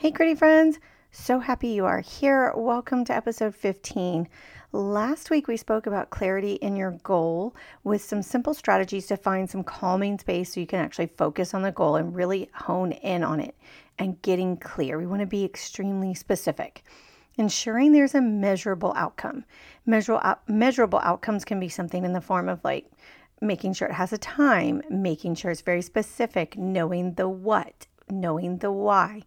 Hey, Gritty friends! So happy you are here. Welcome to episode 15. Last week we spoke about clarity in your goal with some simple strategies to find some calming space so you can actually focus on the goal and really hone in on it and getting clear. We want to be extremely specific. Ensuring there's a measurable outcome. Measurable, measurable outcomes can be something in the form of like making sure it has a time, making sure it's very specific, knowing the what, knowing the why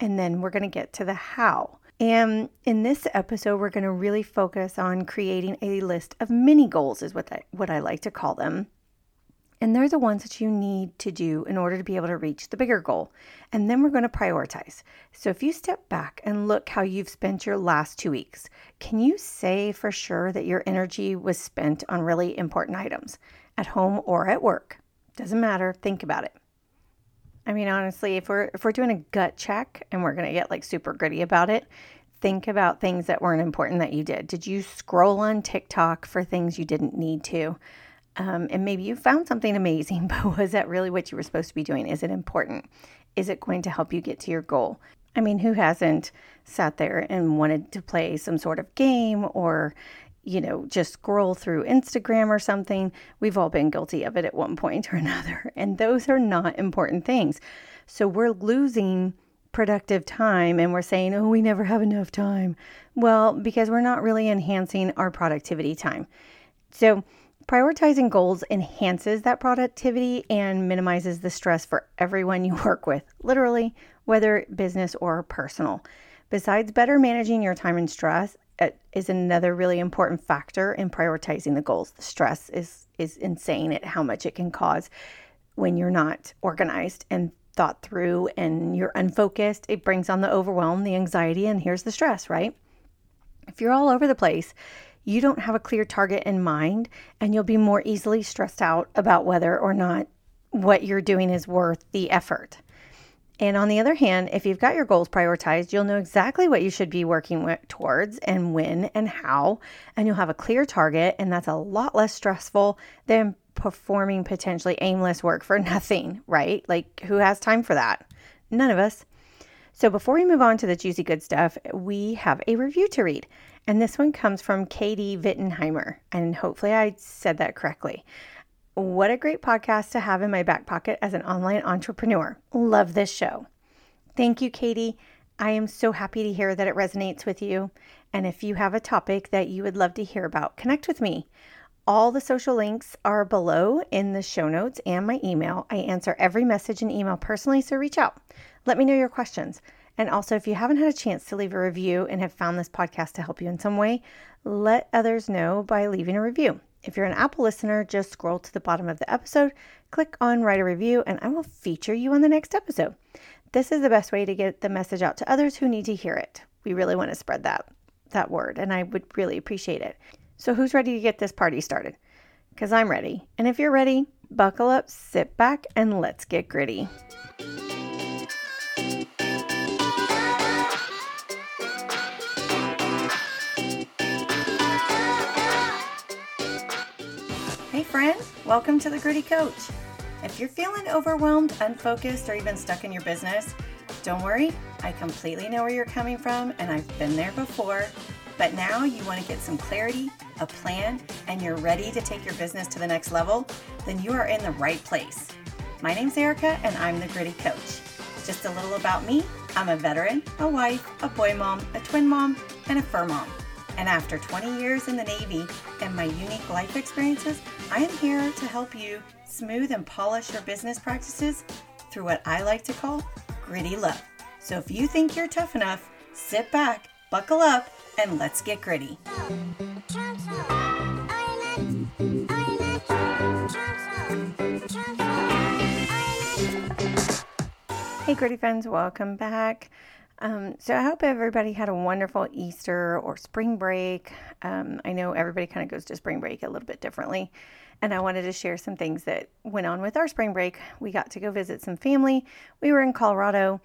and then we're going to get to the how. And in this episode, we're going to really focus on creating a list of mini goals, is what I, what I like to call them. And they're the ones that you need to do in order to be able to reach the bigger goal. And then we're going to prioritize. So if you step back and look how you've spent your last two weeks, can you say for sure that your energy was spent on really important items at home or at work? Doesn't matter. Think about it. I mean, honestly, if we're if we're doing a gut check and we're gonna get like super gritty about it, think about things that weren't important that you did. Did you scroll on TikTok for things you didn't need to? Um, and maybe you found something amazing, but was that really what you were supposed to be doing? Is it important? Is it going to help you get to your goal? I mean, who hasn't sat there and wanted to play some sort of game or, you know, just scroll through Instagram or something. We've all been guilty of it at one point or another. And those are not important things. So we're losing productive time and we're saying, oh, we never have enough time. Well, because we're not really enhancing our productivity time. So prioritizing goals enhances that productivity and minimizes the stress for everyone you work with, literally, whether business or personal. Besides better managing your time and stress, is another really important factor in prioritizing the goals. The stress is is insane at how much it can cause when you're not organized and thought through and you're unfocused. It brings on the overwhelm, the anxiety, and here's the stress, right? If you're all over the place, you don't have a clear target in mind and you'll be more easily stressed out about whether or not what you're doing is worth the effort. And on the other hand, if you've got your goals prioritized, you'll know exactly what you should be working towards and when and how, and you'll have a clear target. And that's a lot less stressful than performing potentially aimless work for nothing, right? Like, who has time for that? None of us. So, before we move on to the juicy good stuff, we have a review to read. And this one comes from Katie Wittenheimer. And hopefully, I said that correctly. What a great podcast to have in my back pocket as an online entrepreneur. Love this show. Thank you, Katie. I am so happy to hear that it resonates with you. And if you have a topic that you would love to hear about, connect with me. All the social links are below in the show notes and my email. I answer every message and email personally, so reach out. Let me know your questions. And also, if you haven't had a chance to leave a review and have found this podcast to help you in some way, let others know by leaving a review. If you're an Apple listener, just scroll to the bottom of the episode, click on write a review, and I will feature you on the next episode. This is the best way to get the message out to others who need to hear it. We really want to spread that that word, and I would really appreciate it. So who's ready to get this party started? Because I'm ready. And if you're ready, buckle up, sit back, and let's get gritty. Friends. Welcome to the Gritty Coach. If you're feeling overwhelmed, unfocused, or even stuck in your business, don't worry. I completely know where you're coming from, and I've been there before. But now you want to get some clarity, a plan, and you're ready to take your business to the next level, then you are in the right place. My name's Erica, and I'm the Gritty Coach. Just a little about me I'm a veteran, a wife, a boy mom, a twin mom, and a fur mom. And after 20 years in the Navy and my unique life experiences, I am here to help you smooth and polish your business practices through what I like to call gritty love. So if you think you're tough enough, sit back, buckle up, and let's get gritty. Hey, gritty friends, welcome back. Um, so I hope everybody had a wonderful Easter or spring break. Um, I know everybody kind of goes to spring break a little bit differently. And I wanted to share some things that went on with our spring break. We got to go visit some family. We were in Colorado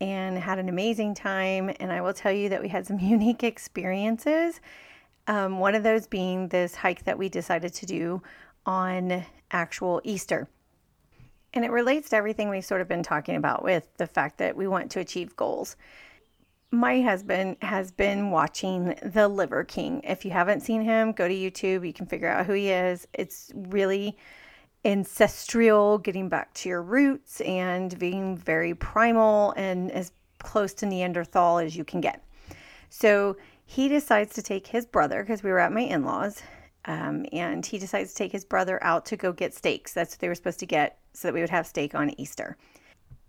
and had an amazing time. And I will tell you that we had some unique experiences. Um, one of those being this hike that we decided to do on actual Easter. And it relates to everything we've sort of been talking about with the fact that we want to achieve goals. My husband has been watching The Liver King. If you haven't seen him, go to YouTube. You can figure out who he is. It's really ancestral, getting back to your roots and being very primal and as close to Neanderthal as you can get. So he decides to take his brother, because we were at my in laws, um, and he decides to take his brother out to go get steaks. That's what they were supposed to get so that we would have steak on Easter.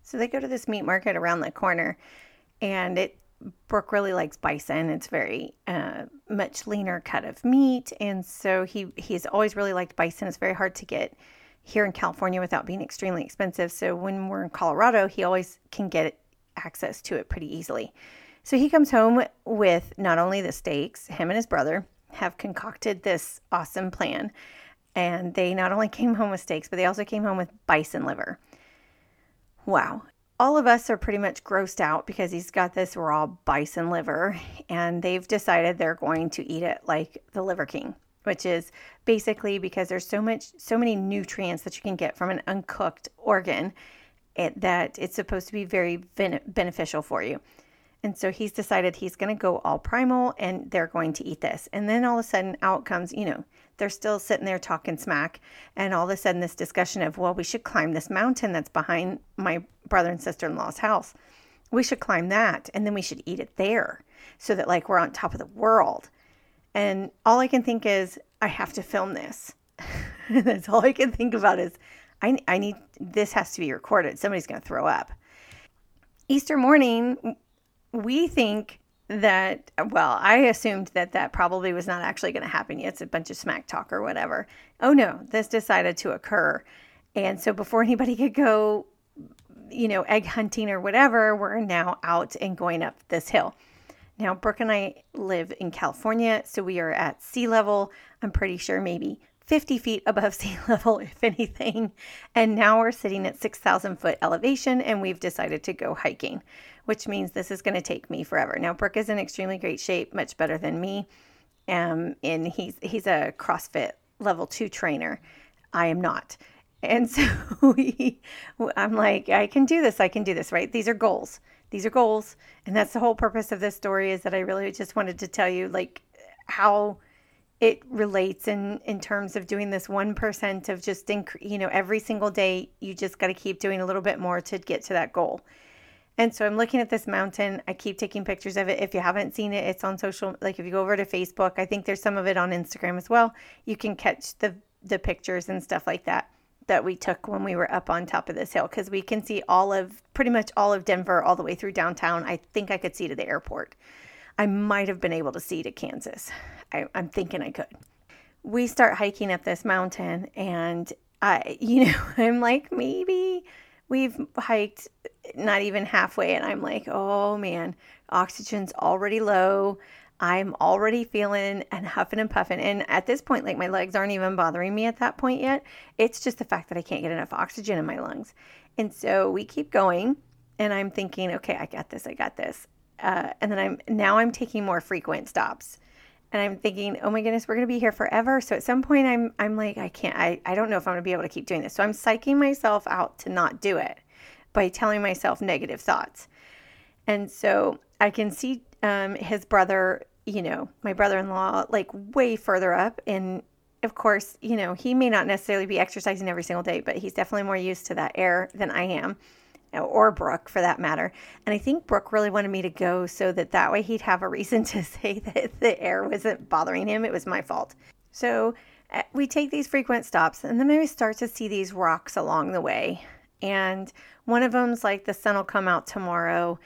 So they go to this meat market around the corner, and it Brooke really likes bison. It's very uh, much leaner cut of meat, and so he he's always really liked bison. It's very hard to get here in California without being extremely expensive. So when we're in Colorado, he always can get access to it pretty easily. So he comes home with not only the steaks, him and his brother have concocted this awesome plan. And they not only came home with steaks, but they also came home with bison liver. Wow. All of us are pretty much grossed out because he's got this raw bison liver, and they've decided they're going to eat it like the Liver King, which is basically because there's so much, so many nutrients that you can get from an uncooked organ it, that it's supposed to be very ben- beneficial for you. And so he's decided he's going to go all primal and they're going to eat this. And then all of a sudden, out comes, you know, they're still sitting there talking smack. And all of a sudden, this discussion of, well, we should climb this mountain that's behind my brother and sister in law's house. We should climb that and then we should eat it there so that, like, we're on top of the world. And all I can think is, I have to film this. that's all I can think about is, I, I need, this has to be recorded. Somebody's going to throw up. Easter morning, we think that well i assumed that that probably was not actually going to happen yet. It's a bunch of smack talk or whatever. Oh no this decided to occur. And so before anybody could go you know egg hunting or whatever we're now out and going up this hill. Now brooke and i live in california so we are at sea level. I'm pretty sure maybe 50 feet above sea level, if anything. And now we're sitting at 6,000 foot elevation and we've decided to go hiking, which means this is going to take me forever. Now, Brooke is in extremely great shape, much better than me. Um, and he's, he's a CrossFit level two trainer. I am not. And so we, I'm like, I can do this. I can do this, right? These are goals. These are goals. And that's the whole purpose of this story is that I really just wanted to tell you, like, how it relates in in terms of doing this 1% of just inc- you know every single day you just got to keep doing a little bit more to get to that goal. And so i'm looking at this mountain. I keep taking pictures of it. If you haven't seen it it's on social like if you go over to facebook i think there's some of it on instagram as well. You can catch the the pictures and stuff like that that we took when we were up on top of this hill because we can see all of pretty much all of denver all the way through downtown. I think i could see to the airport I might have been able to see to Kansas. I, I'm thinking I could. We start hiking up this mountain, and I, you know, I'm like, maybe we've hiked not even halfway, and I'm like, oh man, oxygen's already low. I'm already feeling and huffing and puffing. And at this point, like my legs aren't even bothering me at that point yet. It's just the fact that I can't get enough oxygen in my lungs. And so we keep going. And I'm thinking, okay, I got this. I got this uh, and then I'm now I'm taking more frequent stops and I'm thinking, oh my goodness, we're gonna be here forever. So at some point I'm I'm like, I can't I, I don't know if I'm gonna be able to keep doing this. So I'm psyching myself out to not do it by telling myself negative thoughts. And so I can see um, his brother, you know, my brother-in-law, like way further up. And of course, you know, he may not necessarily be exercising every single day, but he's definitely more used to that air than I am or Brooke for that matter. And I think Brooke really wanted me to go so that that way he'd have a reason to say that the air wasn't bothering him. It was my fault. So uh, we take these frequent stops, and then I start to see these rocks along the way. And one of them's like the sun will come out tomorrow.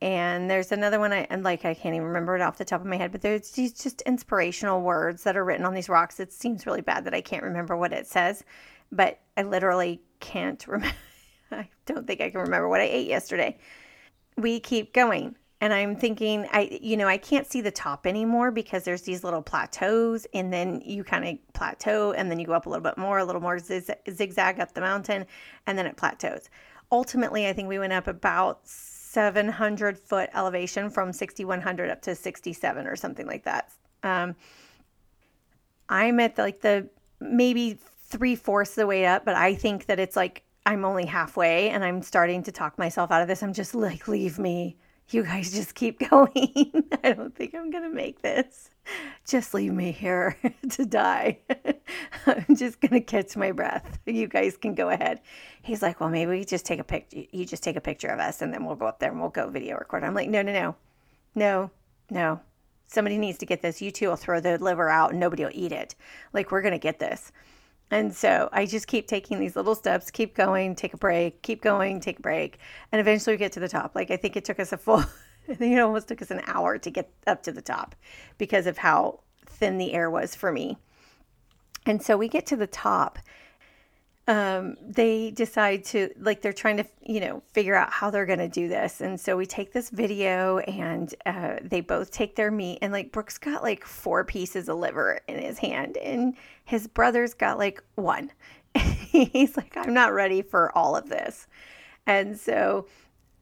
And there's another one I and like I can't even remember it off the top of my head, but there's these just inspirational words that are written on these rocks. It seems really bad that I can't remember what it says, but I literally can't remember I don't think I can remember what I ate yesterday. We keep going. And I'm thinking, I, you know, I can't see the top anymore because there's these little plateaus, and then you kind of plateau, and then you go up a little bit more, a little more zigzag up the mountain, and then it plateaus. Ultimately, I think we went up about 700 foot elevation from 6100 up to 67 or something like that. Um, I'm at the, like the maybe three fourths of the way up, but I think that it's like I'm only halfway and I'm starting to talk myself out of this. I'm just like, leave me. You guys just keep going. I don't think I'm going to make this. Just leave me here to die. I'm just going to catch my breath. You guys can go ahead. He's like, well, maybe we just take a picture. You just take a picture of us and then we'll go up there and we'll go video record. I'm like, no, no, no, no, no. Somebody needs to get this. You two will throw the liver out and nobody will eat it. Like, we're going to get this. And so I just keep taking these little steps, keep going, take a break, keep going, take a break. And eventually we get to the top. Like, I think it took us a full, I think it almost took us an hour to get up to the top because of how thin the air was for me. And so we get to the top um, they decide to like they're trying to you know figure out how they're going to do this. And so we take this video and uh, they both take their meat and like brooks got like four pieces of liver in his hand and his brother's got like one. He's like i'm not ready for all of this. And so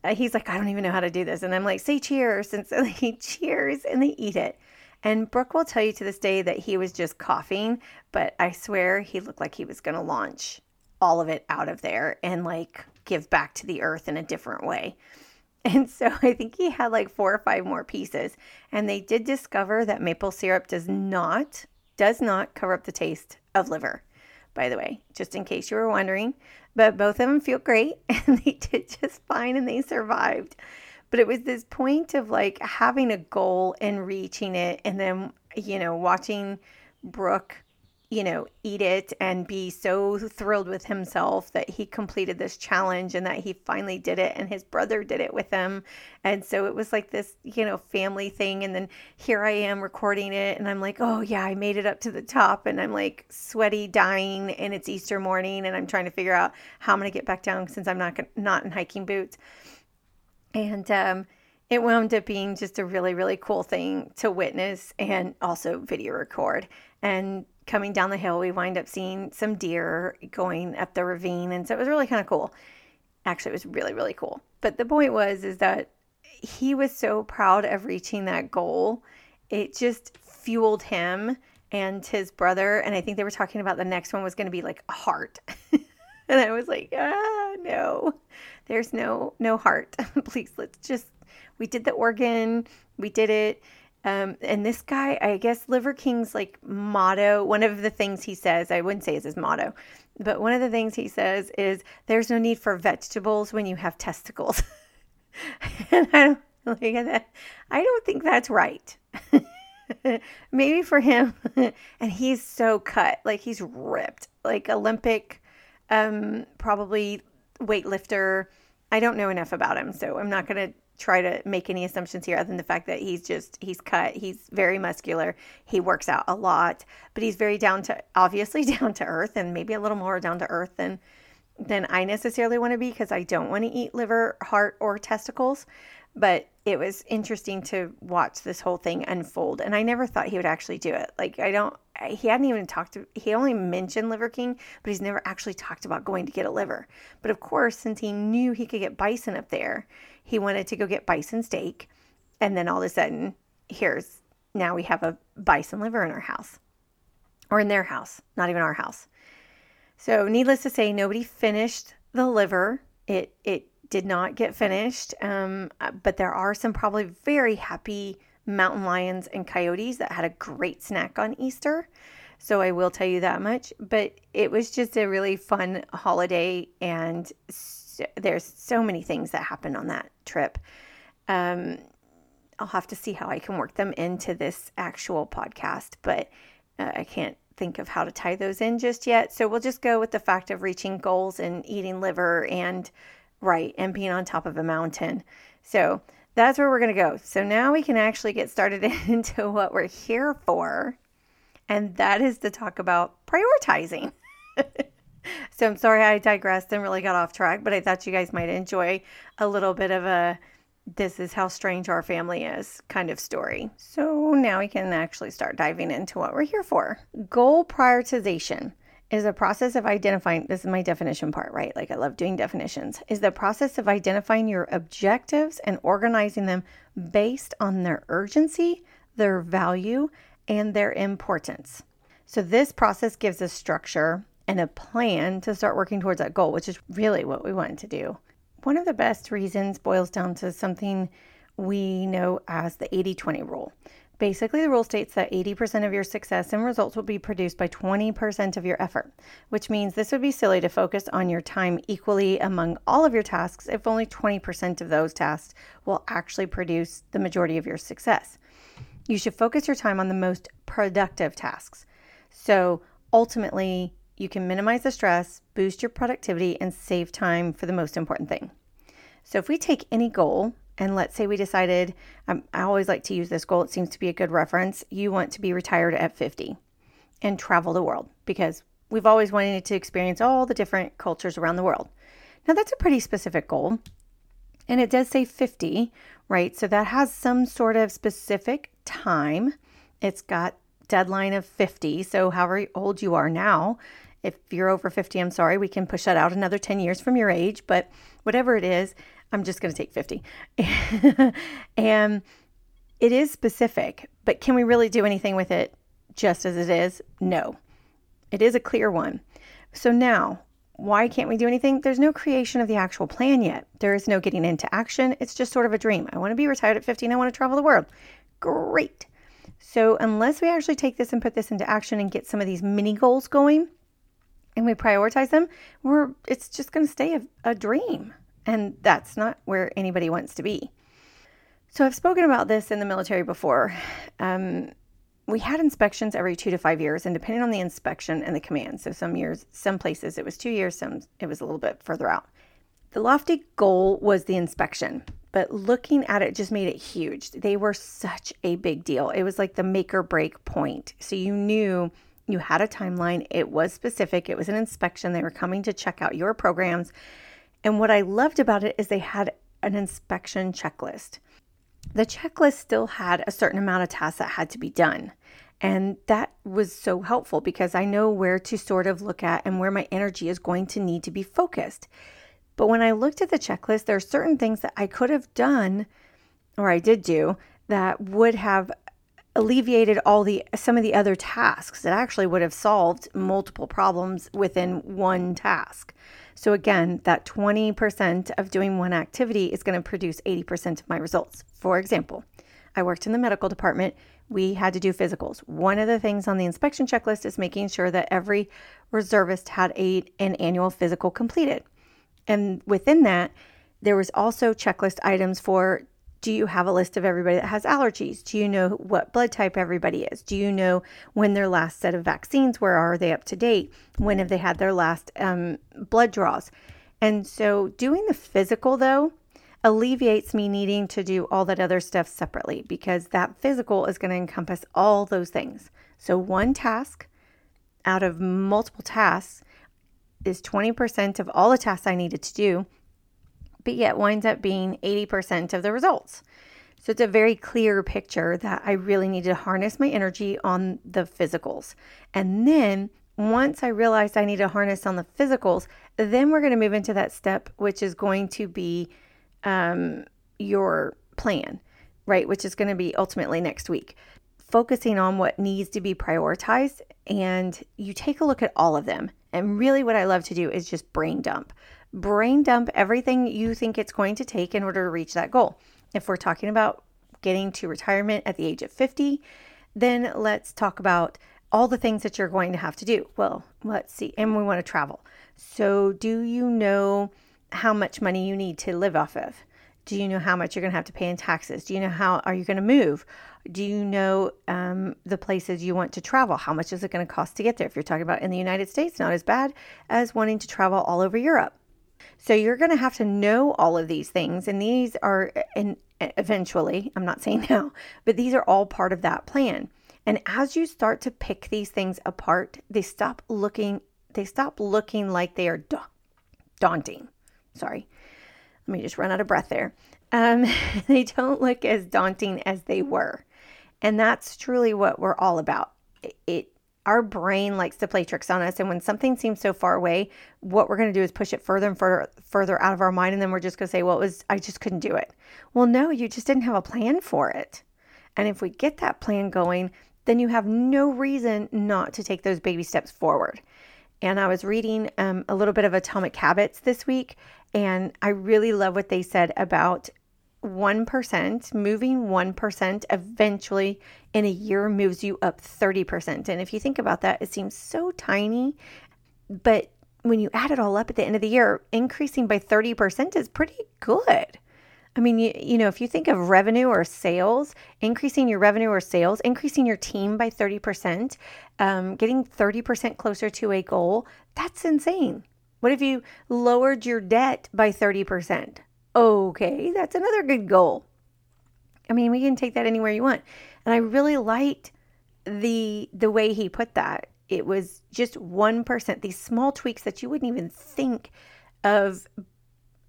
uh, he's like i don't even know how to do this. And i'm like say cheers. And so he cheers and they eat it. And Brooke will tell you to this day that he was just coughing, but I swear he looked like he was going to launch all of it out of there and like give back to the earth in a different way. And so I think he had like four or five more pieces. And they did discover that maple syrup does not, does not cover up the taste of liver, by the way, just in case you were wondering. But both of them feel great and they did just fine and they survived. But it was this point of like having a goal and reaching it and then, you know, watching Brooke you know, eat it and be so thrilled with himself that he completed this challenge and that he finally did it and his brother did it with him. And so it was like this, you know, family thing. And then here I am recording it and I'm like, oh, yeah, I made it up to the top. And I'm like sweaty, dying, and it's Easter morning and I'm trying to figure out how I'm going to get back down since I'm not, not in hiking boots. And, um, it wound up being just a really, really cool thing to witness and also video record. And coming down the hill, we wind up seeing some deer going up the ravine. And so it was really kind of cool. Actually, it was really, really cool. But the point was, is that he was so proud of reaching that goal. It just fueled him and his brother. And I think they were talking about the next one was going to be like a heart. and I was like, ah, no, there's no, no heart. Please, let's just, we did the organ, we did it um, and this guy, I guess Liver King's like motto, one of the things he says, I wouldn't say is his motto, but one of the things he says is there's no need for vegetables when you have testicles. and I don't. I don't think that's right. Maybe for him, and he's so cut, like he's ripped, like Olympic, um, probably weightlifter. I don't know enough about him, so I'm not going to try to make any assumptions here other than the fact that he's just he's cut he's very muscular he works out a lot but he's very down to obviously down to earth and maybe a little more down to earth than than I necessarily want to be because I don't want to eat liver, heart, or testicles. But it was interesting to watch this whole thing unfold. And I never thought he would actually do it. Like, I don't, he hadn't even talked to, he only mentioned Liver King, but he's never actually talked about going to get a liver. But of course, since he knew he could get bison up there, he wanted to go get bison steak. And then all of a sudden, here's now we have a bison liver in our house or in their house, not even our house. So, needless to say, nobody finished the liver. It it did not get finished, um, but there are some probably very happy mountain lions and coyotes that had a great snack on Easter. So I will tell you that much. But it was just a really fun holiday, and so, there's so many things that happened on that trip. Um, I'll have to see how I can work them into this actual podcast, but uh, I can't think of how to tie those in just yet. So we'll just go with the fact of reaching goals and eating liver and right and being on top of a mountain. So that's where we're going to go. So now we can actually get started into what we're here for. And that is to talk about prioritizing. so I'm sorry I digressed and really got off track, but I thought you guys might enjoy a little bit of a this is how strange our family is kind of story. So now we can actually start diving into what we're here for. Goal prioritization is the process of identifying this is my definition part, right? Like I love doing definitions. Is the process of identifying your objectives and organizing them based on their urgency, their value, and their importance. So this process gives us structure and a plan to start working towards that goal, which is really what we wanted to do. One of the best reasons boils down to something we know as the 80 20 rule. Basically, the rule states that 80% of your success and results will be produced by 20% of your effort, which means this would be silly to focus on your time equally among all of your tasks if only 20% of those tasks will actually produce the majority of your success. You should focus your time on the most productive tasks. So ultimately, you can minimize the stress, boost your productivity, and save time for the most important thing. So if we take any goal, and let's say we decided, um, I always like to use this goal, it seems to be a good reference. You want to be retired at 50 and travel the world because we've always wanted to experience all the different cultures around the world. Now, that's a pretty specific goal. And it does say 50, right? So that has some sort of specific time. It's got deadline of 50. So, however old you are now, if you're over 50, I'm sorry, we can push that out another 10 years from your age, but whatever it is, I'm just going to take 50. and it is specific, but can we really do anything with it just as it is? No. It is a clear one. So now, why can't we do anything? There's no creation of the actual plan yet. There is no getting into action. It's just sort of a dream. I want to be retired at 50 and I want to travel the world. Great. So, unless we actually take this and put this into action and get some of these mini goals going and we prioritize them, we're it's just going to stay a, a dream. And that's not where anybody wants to be. So, I've spoken about this in the military before. Um, we had inspections every two to five years, and depending on the inspection and the command. So, some years, some places it was two years, some it was a little bit further out. The lofty goal was the inspection, but looking at it just made it huge. They were such a big deal. It was like the make or break point. So, you knew you had a timeline, it was specific, it was an inspection. They were coming to check out your programs and what I loved about it is they had an inspection checklist. The checklist still had a certain amount of tasks that had to be done. And that was so helpful because I know where to sort of look at and where my energy is going to need to be focused. But when I looked at the checklist, there are certain things that I could have done or I did do that would have alleviated all the some of the other tasks. It actually would have solved multiple problems within one task. So again, that 20% of doing one activity is going to produce 80% of my results. For example, I worked in the medical department. We had to do physicals. One of the things on the inspection checklist is making sure that every reservist had a, an annual physical completed. And within that, there was also checklist items for do you have a list of everybody that has allergies? Do you know what blood type everybody is? Do you know when their last set of vaccines were? Are they up to date? When have they had their last um, blood draws? And so doing the physical, though, alleviates me needing to do all that other stuff separately because that physical is going to encompass all those things. So one task out of multiple tasks is 20% of all the tasks I needed to do but yet winds up being 80% of the results. So it's a very clear picture that I really need to harness my energy on the physicals. And then once I realized I need to harness on the physicals, then we're going to move into that step, which is going to be um, your plan, right? Which is going to be ultimately next week. Focusing on what needs to be prioritized, and you take a look at all of them. And really, what I love to do is just brain dump brain dump everything you think it's going to take in order to reach that goal. If we're talking about getting to retirement at the age of 50, then let's talk about all the things that you're going to have to do. Well, let's see. And we want to travel. So, do you know how much money you need to live off of? Do you know how much you're going to have to pay in taxes? Do you know how are you going to move? Do you know um, the places you want to travel? How much is it going to cost to get there? If you're talking about in the United States, not as bad as wanting to travel all over Europe. So you're going to have to know all of these things. And these are, and eventually, I'm not saying now, but these are all part of that plan. And as you start to pick these things apart, they stop looking, they stop looking like they are da- daunting. Sorry. Let me just run out of breath there. Um, they don't look as daunting as they were. And that's truly what we're all about. It, our brain likes to play tricks on us and when something seems so far away what we're going to do is push it further and further further out of our mind and then we're just going to say well it was i just couldn't do it. Well no you just didn't have a plan for it. And if we get that plan going then you have no reason not to take those baby steps forward. And I was reading um, a little bit of Atomic Habits this week, and I really love what they said about 1%, moving 1% eventually in a year moves you up 30%. And if you think about that, it seems so tiny, but when you add it all up at the end of the year, increasing by 30% is pretty good. I mean, you, you know, if you think of revenue or sales, increasing your revenue or sales, increasing your team by 30%, um, getting 30% closer to a goal, that's insane. What if you lowered your debt by 30%? Okay, that's another good goal. I mean, we can take that anywhere you want. And I really liked the the way he put that. It was just 1%, these small tweaks that you wouldn't even think of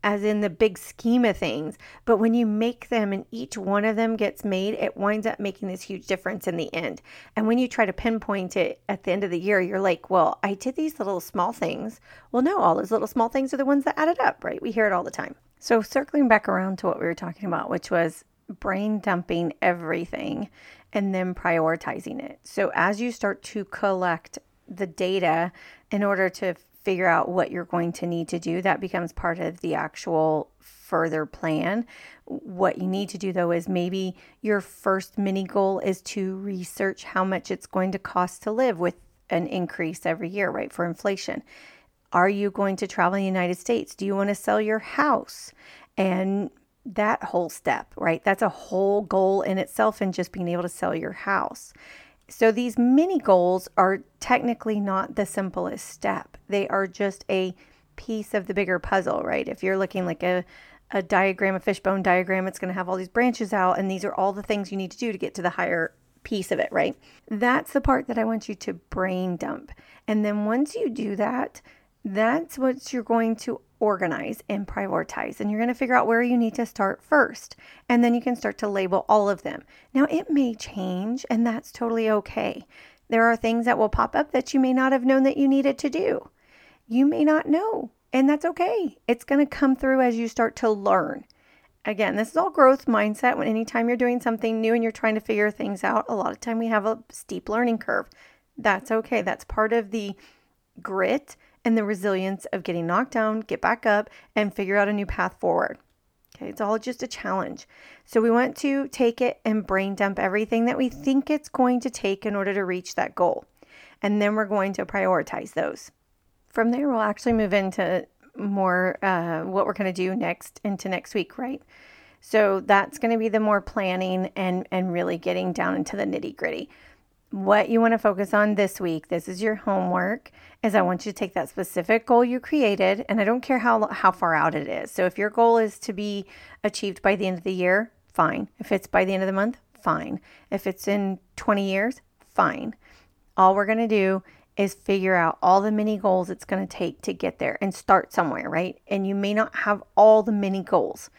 as in the big scheme of things. But when you make them and each one of them gets made, it winds up making this huge difference in the end. And when you try to pinpoint it at the end of the year, you're like, well, I did these little small things. Well, no, all those little small things are the ones that added up, right? We hear it all the time. So, circling back around to what we were talking about, which was brain dumping everything and then prioritizing it. So, as you start to collect the data in order to figure out what you're going to need to do. That becomes part of the actual further plan. What you need to do though is maybe your first mini goal is to research how much it's going to cost to live with an increase every year, right? For inflation. Are you going to travel in the United States? Do you want to sell your house? And that whole step, right? That's a whole goal in itself in just being able to sell your house. So these mini goals are technically not the simplest step. They are just a piece of the bigger puzzle, right? If you're looking like a a diagram, a fishbone diagram, it's going to have all these branches out and these are all the things you need to do to get to the higher piece of it, right? That's the part that I want you to brain dump. And then once you do that, that's what you're going to organize and prioritize. And you're going to figure out where you need to start first. And then you can start to label all of them. Now, it may change, and that's totally okay. There are things that will pop up that you may not have known that you needed to do. You may not know, and that's okay. It's going to come through as you start to learn. Again, this is all growth mindset. When anytime you're doing something new and you're trying to figure things out, a lot of time we have a steep learning curve. That's okay. That's part of the grit and the resilience of getting knocked down, get back up, and figure out a new path forward. Okay, it's all just a challenge. So we want to take it and brain dump everything that we think it's going to take in order to reach that goal. And then we're going to prioritize those. From there, we'll actually move into more uh, what we're going to do next into next week, right? So that's going to be the more planning and and really getting down into the nitty gritty what you want to focus on this week. This is your homework. Is I want you to take that specific goal you created, and I don't care how how far out it is. So if your goal is to be achieved by the end of the year, fine. If it's by the end of the month, fine. If it's in 20 years, fine. All we're going to do is figure out all the mini goals it's going to take to get there and start somewhere, right? And you may not have all the mini goals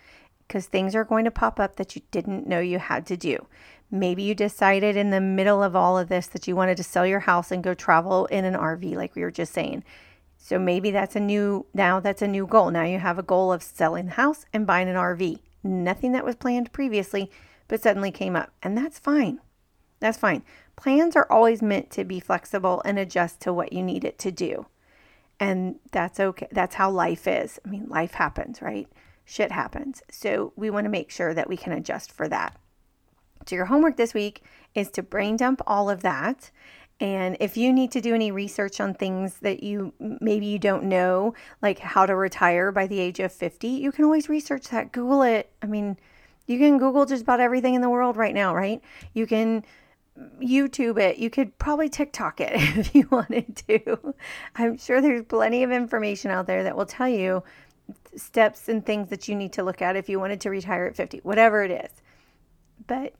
because things are going to pop up that you didn't know you had to do. Maybe you decided in the middle of all of this that you wanted to sell your house and go travel in an RV, like we were just saying. So maybe that's a new, now that's a new goal. Now you have a goal of selling the house and buying an RV. Nothing that was planned previously, but suddenly came up. And that's fine. That's fine. Plans are always meant to be flexible and adjust to what you need it to do. And that's okay. That's how life is. I mean, life happens, right? Shit happens. So we want to make sure that we can adjust for that. So, your homework this week is to brain dump all of that. And if you need to do any research on things that you maybe you don't know, like how to retire by the age of 50, you can always research that. Google it. I mean, you can Google just about everything in the world right now, right? You can mm, YouTube it. You could probably TikTok it if you wanted to. I'm sure there's plenty of information out there that will tell you steps and things that you need to look at if you wanted to retire at 50, whatever it is. But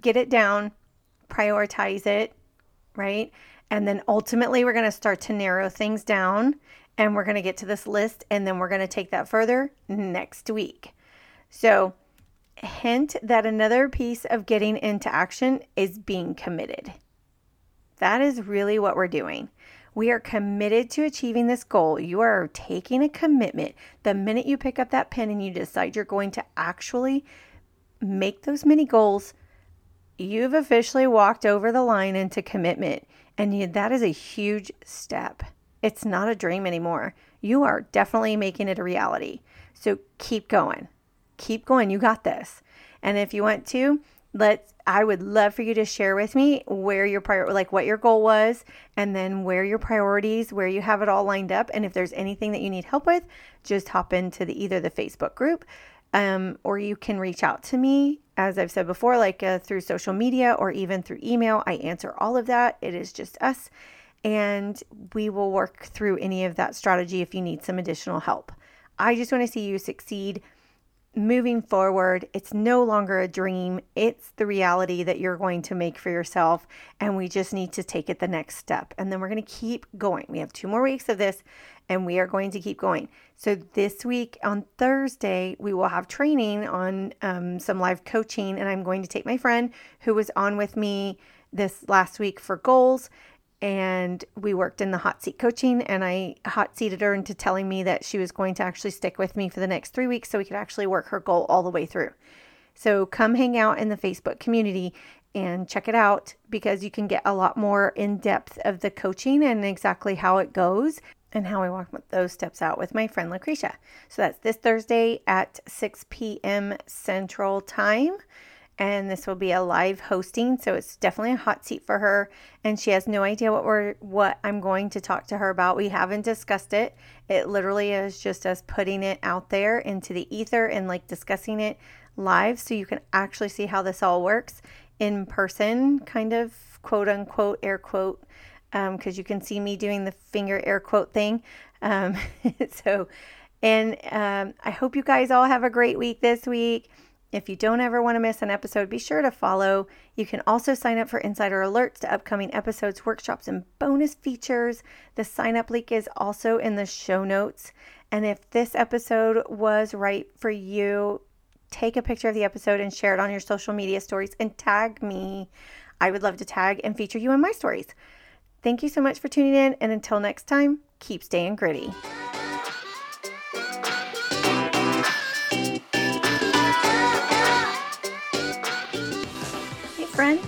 get it down, prioritize it, right? And then ultimately, we're going to start to narrow things down and we're going to get to this list and then we're going to take that further next week. So, hint that another piece of getting into action is being committed. That is really what we're doing. We are committed to achieving this goal. You are taking a commitment. The minute you pick up that pen and you decide you're going to actually make those mini goals you've officially walked over the line into commitment. And that is a huge step. It's not a dream anymore. You are definitely making it a reality. So keep going. Keep going. You got this. And if you want to, let I would love for you to share with me where your prior like what your goal was and then where your priorities, where you have it all lined up and if there's anything that you need help with, just hop into the either the Facebook group um, or you can reach out to me as I've said before like uh, through social media or even through email. I answer all of that. It is just us and we will work through any of that strategy if you need some additional help. I just want to see you succeed moving forward. It's no longer a dream, it's the reality that you're going to make for yourself. And we just need to take it the next step. And then we're going to keep going. We have two more weeks of this, and we are going to keep going. So, this week on Thursday, we will have training on um, some live coaching. And I'm going to take my friend who was on with me this last week for goals and we worked in the hot seat coaching and I hot seated her into telling me that she was going to actually stick with me for the next 3 weeks so we could actually work her goal all the way through. So come hang out in the Facebook community and check it out because you can get a lot more in depth of the coaching and exactly how it goes and how I walk those steps out with my friend Lucretia. So that's this Thursday at 6 p.m. Central Time and this will be a live hosting so it's definitely a hot seat for her and she has no idea what we're what i'm going to talk to her about. We haven't discussed it. It literally is just us putting it out there into the ether and like discussing it live so you can actually see how this all works in person kind of quote unquote air quote because um, you can see me doing the finger air quote thing um, so and um, i hope you guys all have a great week this week if you don't ever want to miss an episode, be sure to follow. You can also sign up for insider alerts to upcoming episodes, workshops, and bonus features. The sign up link is also in the show notes. And if this episode was right for you, take a picture of the episode and share it on your social media stories and tag me. I would love to tag and feature you in my stories. Thank you so much for tuning in. And until next time, keep staying gritty.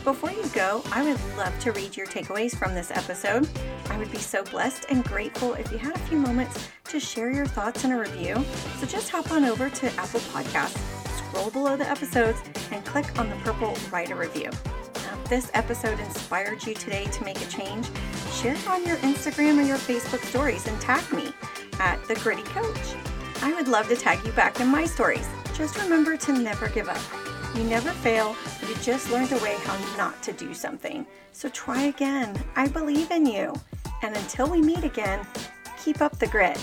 Before you go, I would love to read your takeaways from this episode. I would be so blessed and grateful if you had a few moments to share your thoughts in a review. So just hop on over to Apple Podcasts, scroll below the episodes, and click on the purple Write a Review. Now, if this episode inspired you today to make a change, share it on your Instagram or your Facebook stories and tag me at The Gritty Coach. I would love to tag you back in my stories. Just remember to never give up. You never fail, you just learned a way how not to do something. So try again. I believe in you. And until we meet again, keep up the grit.